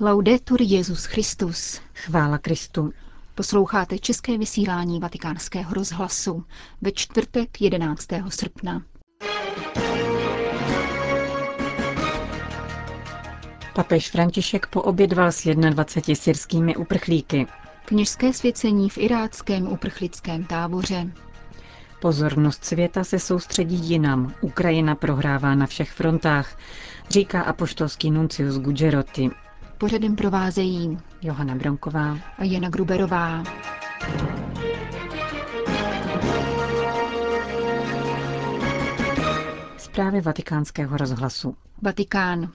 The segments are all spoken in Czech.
Laudetur Jezus Christus. Chvála Kristu. Posloucháte české vysílání Vatikánského rozhlasu ve čtvrtek 11. srpna. Papež František poobědval s 21 syrskými uprchlíky. Kněžské svěcení v iráckém uprchlickém táboře. Pozornost světa se soustředí jinam. Ukrajina prohrává na všech frontách, říká apoštolský nuncius Gugerotti. Pořadem provázejí Johana Bronková a Jana Gruberová. Zprávy vatikánského rozhlasu. Vatikán.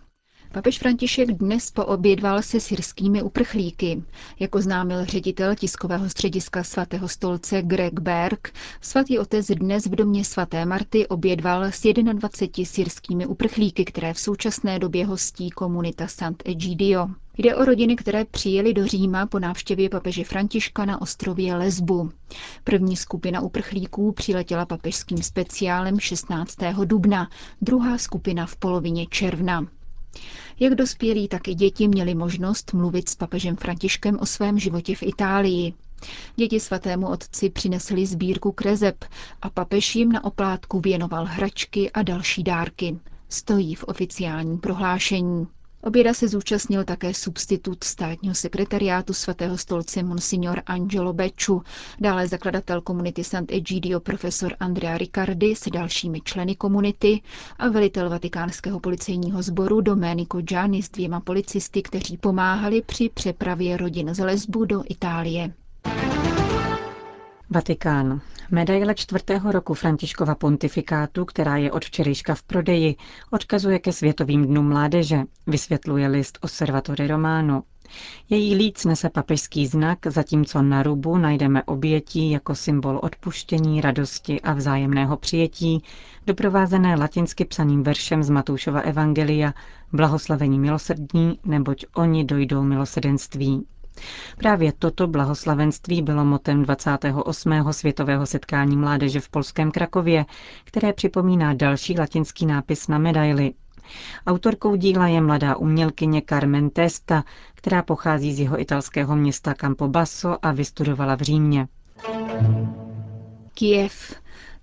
Papež František dnes poobědval se syrskými uprchlíky. Jako známil ředitel tiskového střediska svatého stolce Greg Berg, svatý otec dnes v domě svaté Marty obědval s 21 syrskými uprchlíky, které v současné době hostí komunita Sant'Egidio. Jde o rodiny, které přijeli do Říma po návštěvě papeže Františka na ostrově Lesbu. První skupina uprchlíků přiletěla papežským speciálem 16. dubna, druhá skupina v polovině června. Jak dospělí, tak i děti měli možnost mluvit s papežem Františkem o svém životě v Itálii. Děti svatému otci přinesli sbírku krezeb a papež jim na oplátku věnoval hračky a další dárky. Stojí v oficiálním prohlášení. Oběda se zúčastnil také substitut státního sekretariátu svatého stolce Monsignor Angelo Beču, dále zakladatel komunity Sant'Egidio profesor Andrea Riccardi s dalšími členy komunity a velitel vatikánského policejního sboru Domenico Gianni s dvěma policisty, kteří pomáhali při přepravě rodin z Lesbu do Itálie. Vatikán. Medaile čtvrtého roku Františkova pontifikátu, která je od včerejška v prodeji, odkazuje ke Světovým dnům mládeže, vysvětluje list Osservatore Romano. Její líc nese papežský znak, zatímco na rubu najdeme obětí jako symbol odpuštění, radosti a vzájemného přijetí, doprovázené latinsky psaným veršem z Matoušova Evangelia Blahoslavení milosrdní, neboť oni dojdou milosedenství. Právě toto blahoslavenství bylo motem 28. světového setkání mládeže v polském Krakově, které připomíná další latinský nápis na medaili. Autorkou díla je mladá umělkyně Carmen Testa, která pochází z jeho italského města Campobasso a vystudovala v Římě. Kiev.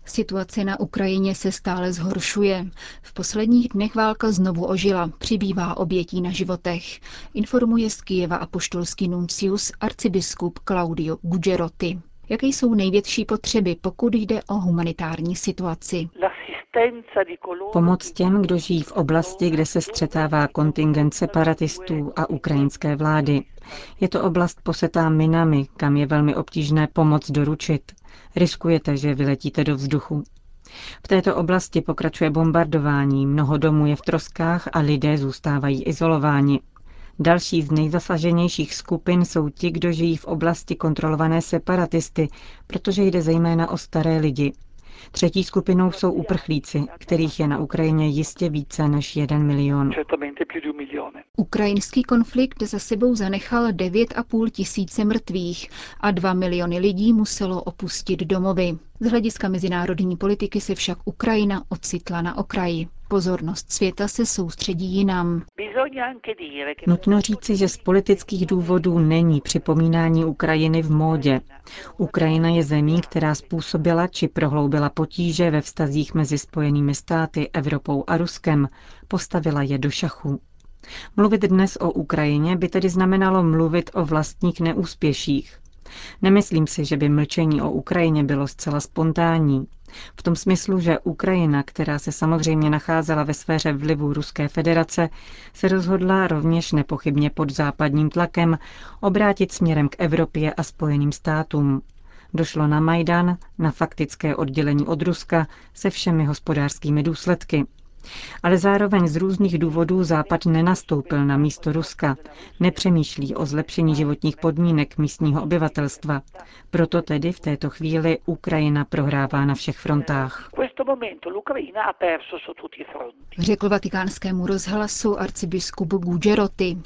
Situace na Ukrajině se stále zhoršuje. V posledních dnech válka znovu ožila, přibývá obětí na životech, informuje z Kijeva apoštolský nuncius arcibiskup Claudio Gugerotti. Jaké jsou největší potřeby, pokud jde o humanitární situaci? Pomoc těm, kdo žijí v oblasti, kde se střetává kontingent separatistů a ukrajinské vlády. Je to oblast posetá minami, kam je velmi obtížné pomoc doručit. Riskujete, že vyletíte do vzduchu. V této oblasti pokračuje bombardování, mnoho domů je v troskách a lidé zůstávají izolováni. Další z nejzasaženějších skupin jsou ti, kdo žijí v oblasti kontrolované separatisty, protože jde zejména o staré lidi. Třetí skupinou jsou uprchlíci, kterých je na Ukrajině jistě více než jeden milion. Ukrajinský konflikt za sebou zanechal 9,5 tisíce mrtvých a 2 miliony lidí muselo opustit domovy. Z hlediska mezinárodní politiky se však Ukrajina ocitla na okraji. Pozornost světa se soustředí jinam. Nutno říci, že z politických důvodů není připomínání Ukrajiny v módě. Ukrajina je zemí, která způsobila či prohloubila potíže ve vztazích mezi Spojenými státy, Evropou a Ruskem, postavila je do šachu. Mluvit dnes o Ukrajině by tedy znamenalo mluvit o vlastních neúspěších. Nemyslím si, že by mlčení o Ukrajině bylo zcela spontánní. V tom smyslu, že Ukrajina, která se samozřejmě nacházela ve sféře vlivu Ruské federace, se rozhodla rovněž nepochybně pod západním tlakem obrátit směrem k Evropě a Spojeným státům. Došlo na Majdan, na faktické oddělení od Ruska se všemi hospodářskými důsledky. Ale zároveň z různých důvodů Západ nenastoupil na místo Ruska, nepřemýšlí o zlepšení životních podmínek místního obyvatelstva. Proto tedy v této chvíli Ukrajina prohrává na všech frontách. Řekl vatikánskému rozhlasu arcibiskup Gugerotti.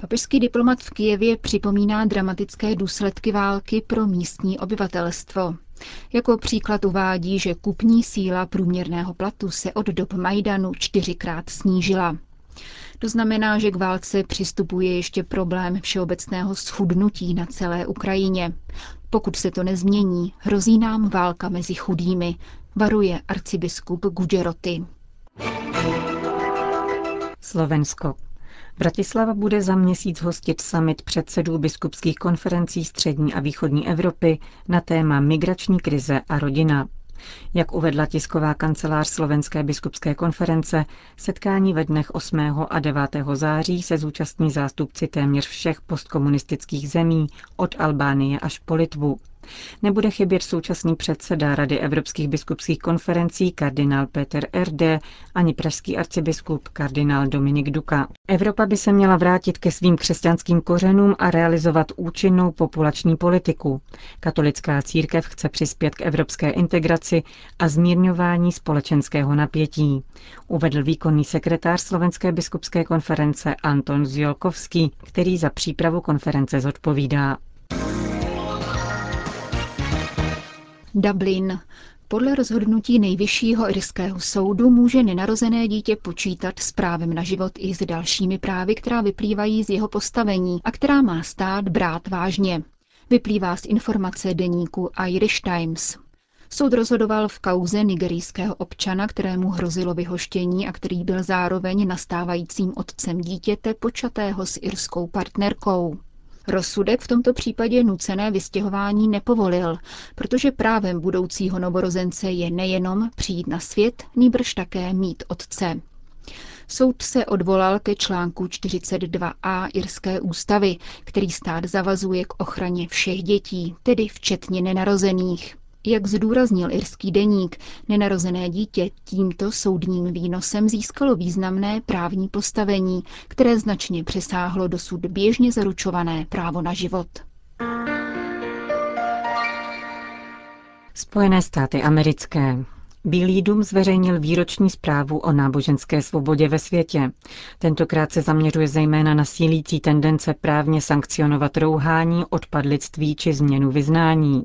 Papežský diplomat v Kijevě připomíná dramatické důsledky války pro místní obyvatelstvo. Jako příklad uvádí, že kupní síla průměrného platu se od dob Majdanu čtyřikrát snížila. To znamená, že k válce přistupuje ještě problém všeobecného schudnutí na celé Ukrajině. Pokud se to nezmění, hrozí nám válka mezi chudými, varuje arcibiskup Gugeroty. Slovensko. Bratislava bude za měsíc hostit summit předsedů biskupských konferencí střední a východní Evropy na téma migrační krize a rodina. Jak uvedla tisková kancelář Slovenské biskupské konference, setkání ve dnech 8. a 9. září se zúčastní zástupci téměř všech postkomunistických zemí, od Albánie až po Litvu. Nebude chybět současný předseda Rady evropských biskupských konferencí kardinál Peter R.D. ani pražský arcibiskup kardinál Dominik Duka. Evropa by se měla vrátit ke svým křesťanským kořenům a realizovat účinnou populační politiku. Katolická církev chce přispět k evropské integraci a zmírňování společenského napětí, uvedl výkonný sekretář Slovenské biskupské konference Anton Zjolkovský, který za přípravu konference zodpovídá. Dublin. Podle rozhodnutí nejvyššího irského soudu může nenarozené dítě počítat s právem na život i s dalšími právy, která vyplývají z jeho postavení a která má stát brát vážně. Vyplývá z informace deníku Irish Times. Soud rozhodoval v kauze nigerijského občana, kterému hrozilo vyhoštění a který byl zároveň nastávajícím otcem dítěte počatého s irskou partnerkou. Rozsudek v tomto případě nucené vystěhování nepovolil, protože právem budoucího novorozence je nejenom přijít na svět, nýbrž také mít otce. Soud se odvolal ke článku 42a Irské ústavy, který stát zavazuje k ochraně všech dětí, tedy včetně nenarozených. Jak zdůraznil irský deník, nenarozené dítě tímto soudním výnosem získalo významné právní postavení, které značně přesáhlo dosud běžně zaručované právo na život. Spojené státy americké. Bílý dům zveřejnil výroční zprávu o náboženské svobodě ve světě. Tentokrát se zaměřuje zejména na sílící tendence právně sankcionovat rouhání, odpadlictví či změnu vyznání.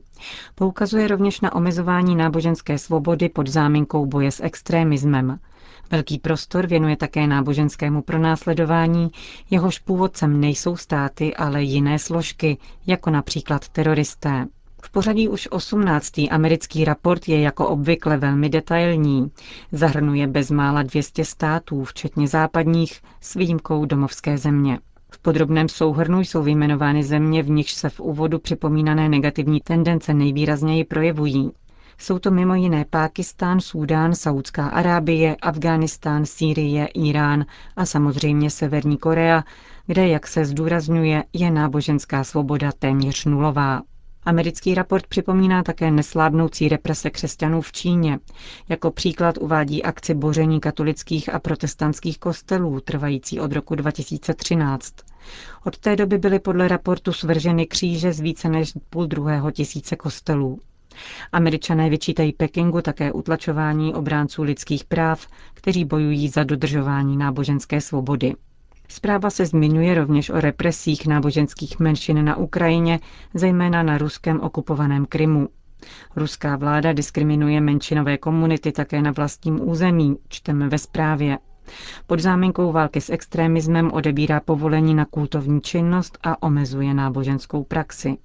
Poukazuje rovněž na omezování náboženské svobody pod záminkou boje s extrémismem. Velký prostor věnuje také náboženskému pronásledování, jehož původcem nejsou státy, ale jiné složky, jako například teroristé. V pořadí už 18. americký raport je jako obvykle velmi detailní. Zahrnuje bezmála 200 států, včetně západních, s výjimkou domovské země. V podrobném souhrnu jsou vyjmenovány země, v nichž se v úvodu připomínané negativní tendence nejvýrazněji projevují. Jsou to mimo jiné Pákistán, Súdán, Saudská Arábie, Afghánistán, Sýrie, Irán a samozřejmě Severní Korea, kde, jak se zdůrazňuje, je náboženská svoboda téměř nulová. Americký raport připomíná také nesládnoucí represe křesťanů v Číně. Jako příklad uvádí akci boření katolických a protestantských kostelů, trvající od roku 2013. Od té doby byly podle raportu svrženy kříže z více než půl druhého tisíce kostelů. Američané vyčítají Pekingu také utlačování obránců lidských práv, kteří bojují za dodržování náboženské svobody. Zpráva se zmiňuje rovněž o represích náboženských menšin na Ukrajině, zejména na ruském okupovaném Krymu. Ruská vláda diskriminuje menšinové komunity také na vlastním území, čteme ve zprávě. Pod záminkou války s extrémismem odebírá povolení na kultovní činnost a omezuje náboženskou praxi.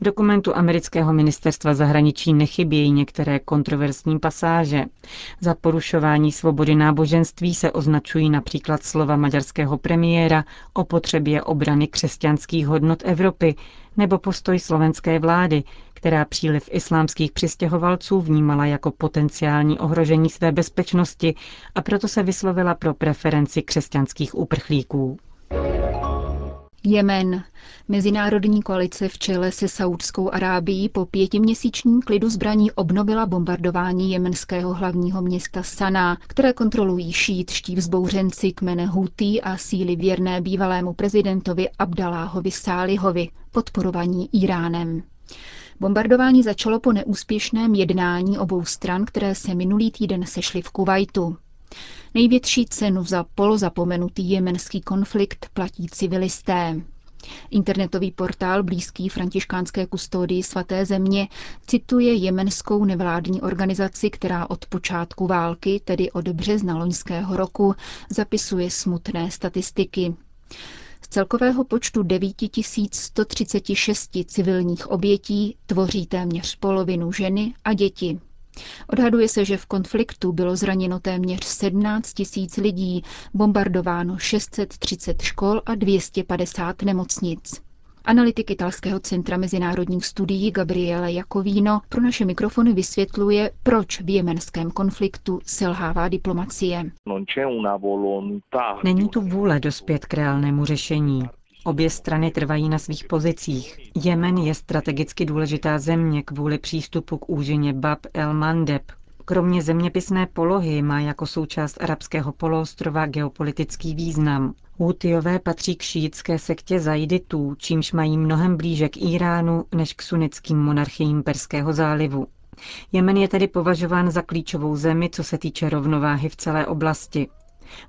V dokumentu amerického ministerstva zahraničí nechybějí některé kontroverzní pasáže. Za porušování svobody náboženství se označují například slova maďarského premiéra o potřebě obrany křesťanských hodnot Evropy nebo postoj slovenské vlády, která příliv islámských přistěhovalců vnímala jako potenciální ohrožení své bezpečnosti a proto se vyslovila pro preferenci křesťanských uprchlíků. Jemen. Mezinárodní koalice v čele se Saudskou Arábií po pětiměsíčním klidu zbraní obnovila bombardování jemenského hlavního města Sana, které kontrolují šítští vzbouřenci kmene Hutí a síly věrné bývalému prezidentovi Abdaláhovi Sálihovi, podporovaní Iránem. Bombardování začalo po neúspěšném jednání obou stran, které se minulý týden sešly v Kuwaitu. Největší cenu za polozapomenutý jemenský konflikt platí civilisté. Internetový portál blízký františkánské kustodii svaté země cituje jemenskou nevládní organizaci, která od počátku války, tedy od března loňského roku, zapisuje smutné statistiky. Z celkového počtu 9136 civilních obětí tvoří téměř polovinu ženy a děti. Odhaduje se, že v konfliktu bylo zraněno téměř 17 tisíc lidí, bombardováno 630 škol a 250 nemocnic. Analytik italského centra mezinárodních studií Gabriele Jakovino pro naše mikrofony vysvětluje, proč v jemenském konfliktu selhává diplomacie. Není tu vůle dospět k reálnému řešení. Obě strany trvají na svých pozicích. Jemen je strategicky důležitá země kvůli přístupu k úžině Bab el Mandeb. Kromě zeměpisné polohy má jako součást arabského poloostrova geopolitický význam. Hútiové patří k šítské sektě Zajditů, čímž mají mnohem blíže k Iránu než k sunnickým monarchiím Perského zálivu. Jemen je tedy považován za klíčovou zemi, co se týče rovnováhy v celé oblasti.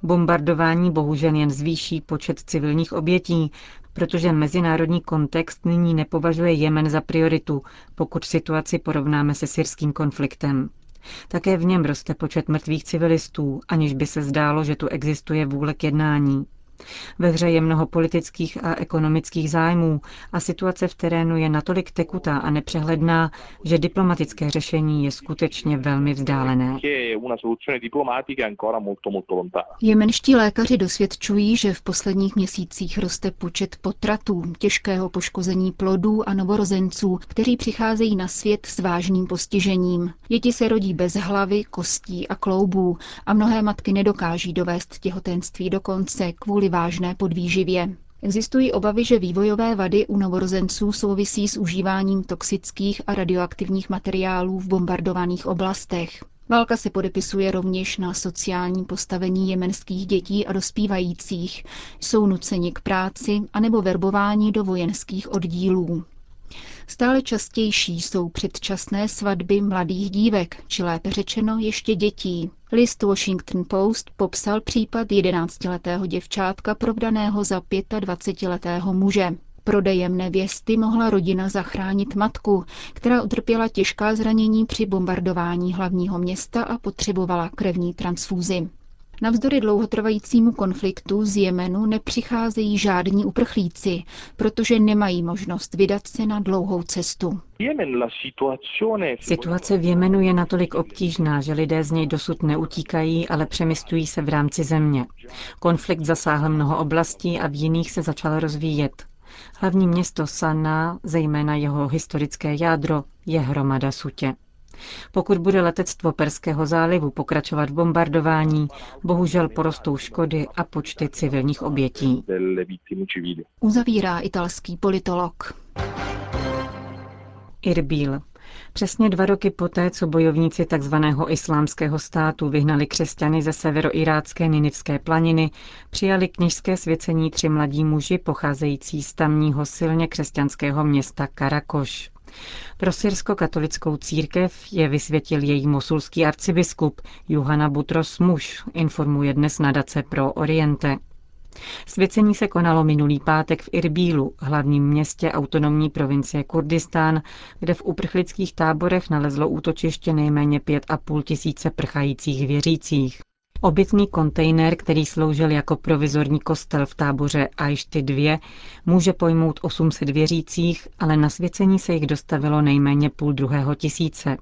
Bombardování bohužel jen zvýší počet civilních obětí, protože mezinárodní kontext nyní nepovažuje Jemen za prioritu, pokud situaci porovnáme se syrským konfliktem. Také v něm roste počet mrtvých civilistů, aniž by se zdálo, že tu existuje vůle k jednání. Ve hře je mnoho politických a ekonomických zájmů a situace v terénu je natolik tekutá a nepřehledná, že diplomatické řešení je skutečně velmi vzdálené. Jemenští lékaři dosvědčují, že v posledních měsících roste počet potratů, těžkého poškození plodů a novorozenců, kteří přicházejí na svět s vážným postižením. Děti se rodí bez hlavy, kostí a kloubů a mnohé matky nedokáží dovést těhotenství do konce kvůli vážné podvýživě. Existují obavy, že vývojové vady u novorozenců souvisí s užíváním toxických a radioaktivních materiálů v bombardovaných oblastech. Válka se podepisuje rovněž na sociální postavení jemenských dětí a dospívajících. Jsou nuceni k práci anebo verbování do vojenských oddílů. Stále častější jsou předčasné svatby mladých dívek, či lépe řečeno ještě dětí. List Washington Post popsal případ 11-letého děvčátka provdaného za 25-letého muže. Prodejem nevěsty mohla rodina zachránit matku, která utrpěla těžká zranění při bombardování hlavního města a potřebovala krevní transfúzi. Navzdory dlouhotrvajícímu konfliktu z Jemenu nepřicházejí žádní uprchlíci, protože nemají možnost vydat se na dlouhou cestu. Situace v Jemenu je natolik obtížná, že lidé z něj dosud neutíkají, ale přemysťují se v rámci země. Konflikt zasáhl mnoho oblastí a v jiných se začal rozvíjet. Hlavní město Sanaa, zejména jeho historické jádro, je hromada sutě. Pokud bude letectvo Perského zálivu pokračovat v bombardování, bohužel porostou škody a počty civilních obětí. Uzavírá italský politolog. Irbil. Přesně dva roky poté, co bojovníci tzv. islámského státu vyhnali křesťany ze severoirácké Ninivské planiny, přijali kněžské svěcení tři mladí muži pocházející z tamního silně křesťanského města Karakoš. Pro syrsko-katolickou církev je vysvětil její mosulský arcibiskup Johana Butros Muš, informuje dnes nadace pro Oriente. Svěcení se konalo minulý pátek v Irbílu, hlavním městě autonomní provincie Kurdistán, kde v uprchlických táborech nalezlo útočiště nejméně 5,5 tisíce prchajících věřících. Obytný kontejner, který sloužil jako provizorní kostel v táboře Ajšty 2, může pojmout 800 věřících, ale na svěcení se jich dostavilo nejméně půl druhého tisíce.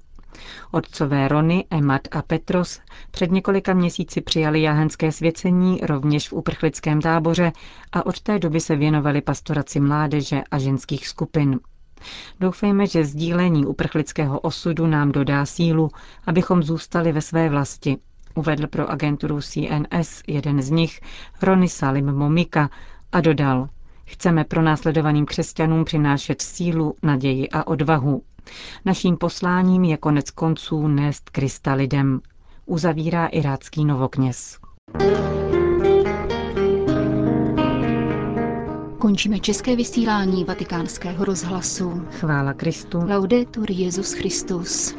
Otcové Rony, Emat a Petros před několika měsíci přijali jahenské svěcení rovněž v uprchlickém táboře a od té doby se věnovali pastoraci mládeže a ženských skupin. Doufejme, že sdílení uprchlického osudu nám dodá sílu, abychom zůstali ve své vlasti, uvedl pro agenturu CNS jeden z nich, Rony Salim Momika, a dodal, chceme pro následovaným křesťanům přinášet sílu, naději a odvahu. Naším posláním je konec konců nést Krista lidem, uzavírá irácký novokněz. Končíme české vysílání vatikánského rozhlasu. Chvála Kristu. Laudetur Jezus Christus.